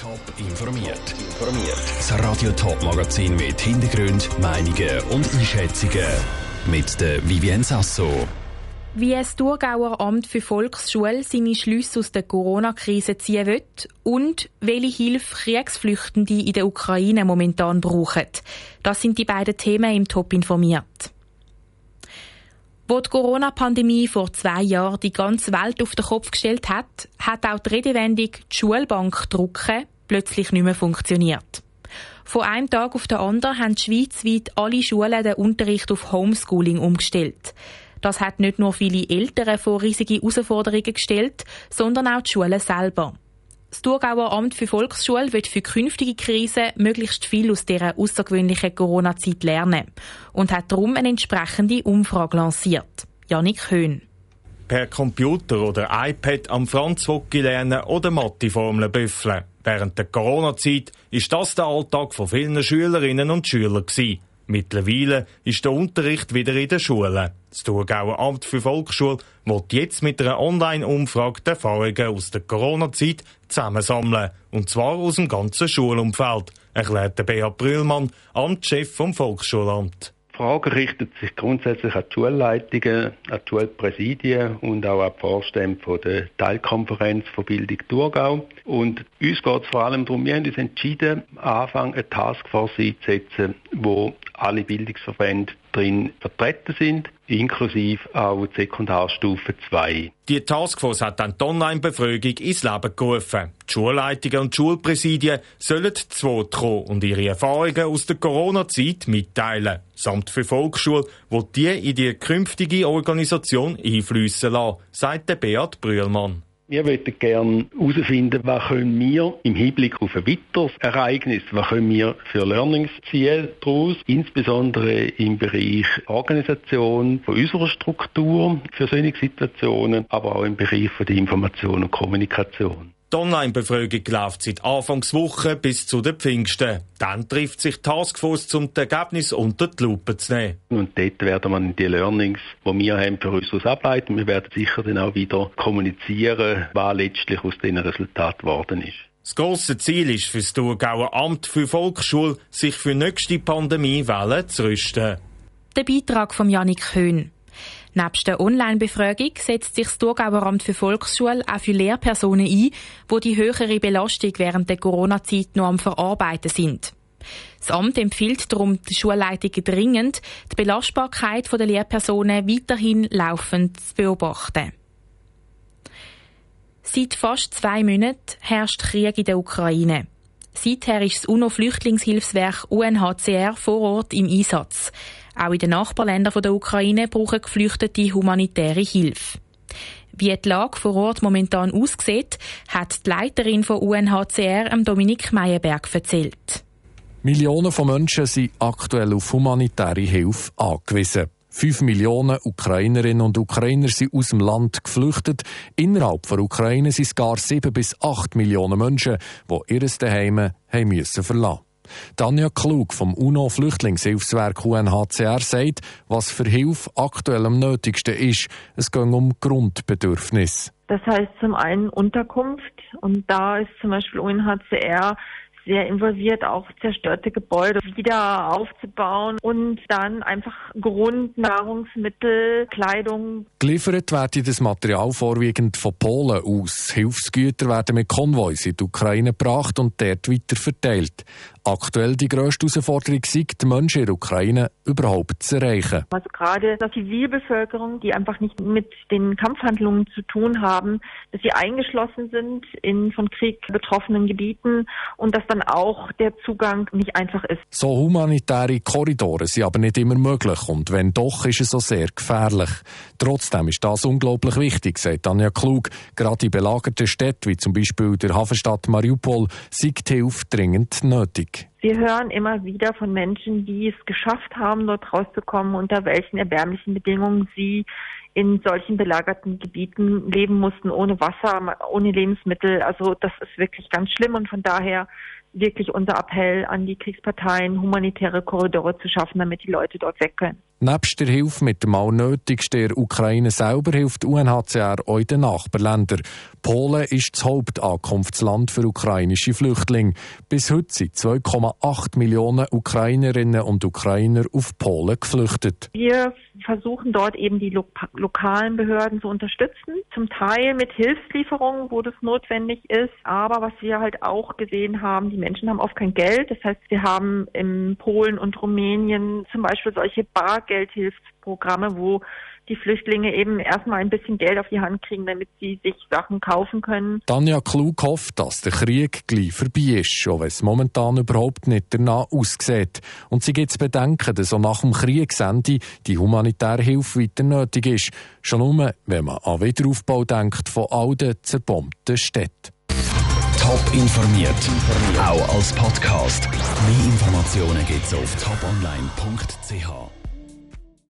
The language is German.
Top informiert. Das Radio Top Magazin mit Hintergrund, Meinungen und Einschätzungen mit der Vivien Sasso. Wie das Thurgauer Amt für Volksschule seine Schlüsse aus der Corona-Krise ziehen will und welche Hilfe Kriegsflüchtende in der Ukraine momentan brauchen. Das sind die beiden Themen im Top informiert. Wo die Corona-Pandemie vor zwei Jahren die ganze Welt auf den Kopf gestellt hat, hat auch die Redewendung die Schulbank drucken plötzlich nicht mehr funktioniert. Von einem Tag auf den anderen haben schweizweit alle Schulen den Unterricht auf Homeschooling umgestellt. Das hat nicht nur viele Eltern vor riesige Herausforderungen gestellt, sondern auch die Schulen selber. Das Thurgauer Amt für Volksschule wird für künftige Krisen möglichst viel aus dieser außergewöhnlichen Corona-Zeit lernen und hat darum eine entsprechende Umfrage lanciert. Janik Höhn. Per Computer oder iPad am Franzwocki lernen oder Mathe-Formeln büffeln. Während der Corona-Zeit ist das der Alltag von vielen Schülerinnen und Schülern. Mittlerweile ist der Unterricht wieder in den Schulen. Das Thurgauer Amt für Volksschule wird jetzt mit einer Online-Umfrage die Erfahrungen aus der Corona-Zeit zusammensammeln. Und zwar aus dem ganzen Schulumfeld, erklärt Beat Brühlmann, Amtschef vom Volksschulamt. Die Frage richtet sich grundsätzlich an die Schulleitungen, an die Schulpräsidien und auch an die Vorstände der Teilkonferenz von Bildung Thurgau. Und uns geht es vor allem darum, wir haben uns entschieden, am Anfang eine Taskforce einzusetzen, wo alle Bildungsverbände drin vertreten sind, inklusive auch die Sekundarstufe 2. Die Taskforce hat dann die Online-Befragung ins Leben gerufen. Die Schulleitungen und die Schulpräsidien sollen Wort kommen und ihre Erfahrungen aus der Corona-Zeit mitteilen. Samt für Volksschule, wo die in die künftige Organisation einfließen lassen, sagt der Beat Brühlmann. Wir möchten gerne herausfinden, was können wir im Hinblick auf ein weiteres Ereignis, was können wir für Learnings ziehen daraus, insbesondere im Bereich Organisation von unserer Struktur für solche Situationen, aber auch im Bereich von der Information und Kommunikation. Die Online-Befragung läuft seit Anfangswoche bis zu den Pfingsten. Dann trifft sich die Taskforce, um das Ergebnis unter die Lupe zu nehmen. Und dort werden wir die Learnings, die wir haben, für uns ableiten. Wir werden sicher dann auch wieder kommunizieren, was letztlich aus diesen Resultaten geworden ist. Das grosse Ziel ist für das Thurgauer Amt für Volksschule, sich für die nächste Pandemiewelle zu rüsten. Der Beitrag von Janik Höhn. Nebst der Online-Befragung setzt sich das Thurgauer Amt für Volksschule auch für Lehrpersonen ein, wo die höhere Belastung während der Corona-Zeit noch am Verarbeiten sind. Das Amt empfiehlt darum den Schulleitungen dringend, die Belastbarkeit der Lehrpersonen weiterhin laufend zu beobachten. Seit fast zwei Monaten herrscht Krieg in der Ukraine. Seither ist das UNO-Flüchtlingshilfswerk UNHCR vor Ort im Einsatz. Auch in den Nachbarländern der Ukraine brauchen Geflüchtete humanitäre Hilfe. Wie die Lage vor Ort momentan aussieht, hat die Leiterin von UNHCR, Dominik Meyerberg, erzählt. Millionen von Menschen sind aktuell auf humanitäre Hilfe angewiesen. Fünf Millionen Ukrainerinnen und Ukrainer sind aus dem Land geflüchtet. Innerhalb der Ukraine sind es gar sieben bis acht Millionen Menschen, die ihr Zuhause haben müssen verlassen. Tanja Klug vom UNO-Flüchtlingshilfswerk UNHCR sagt, was für Hilfe aktuell am nötigsten ist. Es geht um Grundbedürfnisse. Das heißt zum einen Unterkunft und da ist zum Beispiel UNHCR sehr involviert, auch zerstörte Gebäude wieder aufzubauen und dann einfach Grundnahrungsmittel, Kleidung. Geliefert wird das Material vorwiegend von Polen aus. Hilfsgüter werden mit Konvois in die Ukraine gebracht und dort weiter verteilt. Aktuell die grösste Herausforderung ist, die Menschen in der Ukraine überhaupt zu erreichen. Also gerade die Zivilbevölkerung, die einfach nicht mit den Kampfhandlungen zu tun haben, dass sie eingeschlossen sind in von Krieg betroffenen Gebieten und dass dann auch der Zugang nicht einfach ist. So humanitäre Korridore sind aber nicht immer möglich und wenn doch, ist es auch sehr gefährlich. Trotzdem ist das unglaublich wichtig, sagt Anja Klug. Gerade in belagerten Städten wie zum Beispiel der Hafenstadt Mariupol sei die Hilfe dringend nötig. Wir hören immer wieder von Menschen, die es geschafft haben, dort rauszukommen, unter welchen erbärmlichen Bedingungen sie in solchen belagerten Gebieten leben mussten, ohne Wasser, ohne Lebensmittel. Also das ist wirklich ganz schlimm und von daher wirklich unser Appell an die Kriegsparteien, humanitäre Korridore zu schaffen, damit die Leute dort weg können. Nebst der Hilfe mit dem Allnötigsten der Ukraine selber hilft UNHCR auch den Nachbarländern. Polen ist das Hauptankunftsland für ukrainische Flüchtlinge. Bis heute sind 2,8 Millionen Ukrainerinnen und Ukrainer auf Polen geflüchtet. Wir versuchen dort eben die lo lokalen Behörden zu unterstützen, zum Teil mit Hilfslieferungen, wo das notwendig ist. Aber was wir halt auch gesehen haben, die Menschen haben oft kein Geld. Das heißt, wir haben in Polen und Rumänien zum Beispiel solche Bar Geldhilfsprogramme, wo die Flüchtlinge eben erstmal ein bisschen Geld auf die Hand kriegen, damit sie sich Sachen kaufen können. Tanja Klug hofft, dass der Krieg gleich vorbei ist, auch wenn es momentan überhaupt nicht danach aussieht. Und sie gibt zu bedenken, dass auch nach dem Kriegsende die humanitäre Hilfe weiter nötig ist. Schon nur, wenn man an Wiederaufbau denkt von all den zerbombten Städten. Top informiert, auch als Podcast. Mehr Informationen gibt es auf toponline.ch.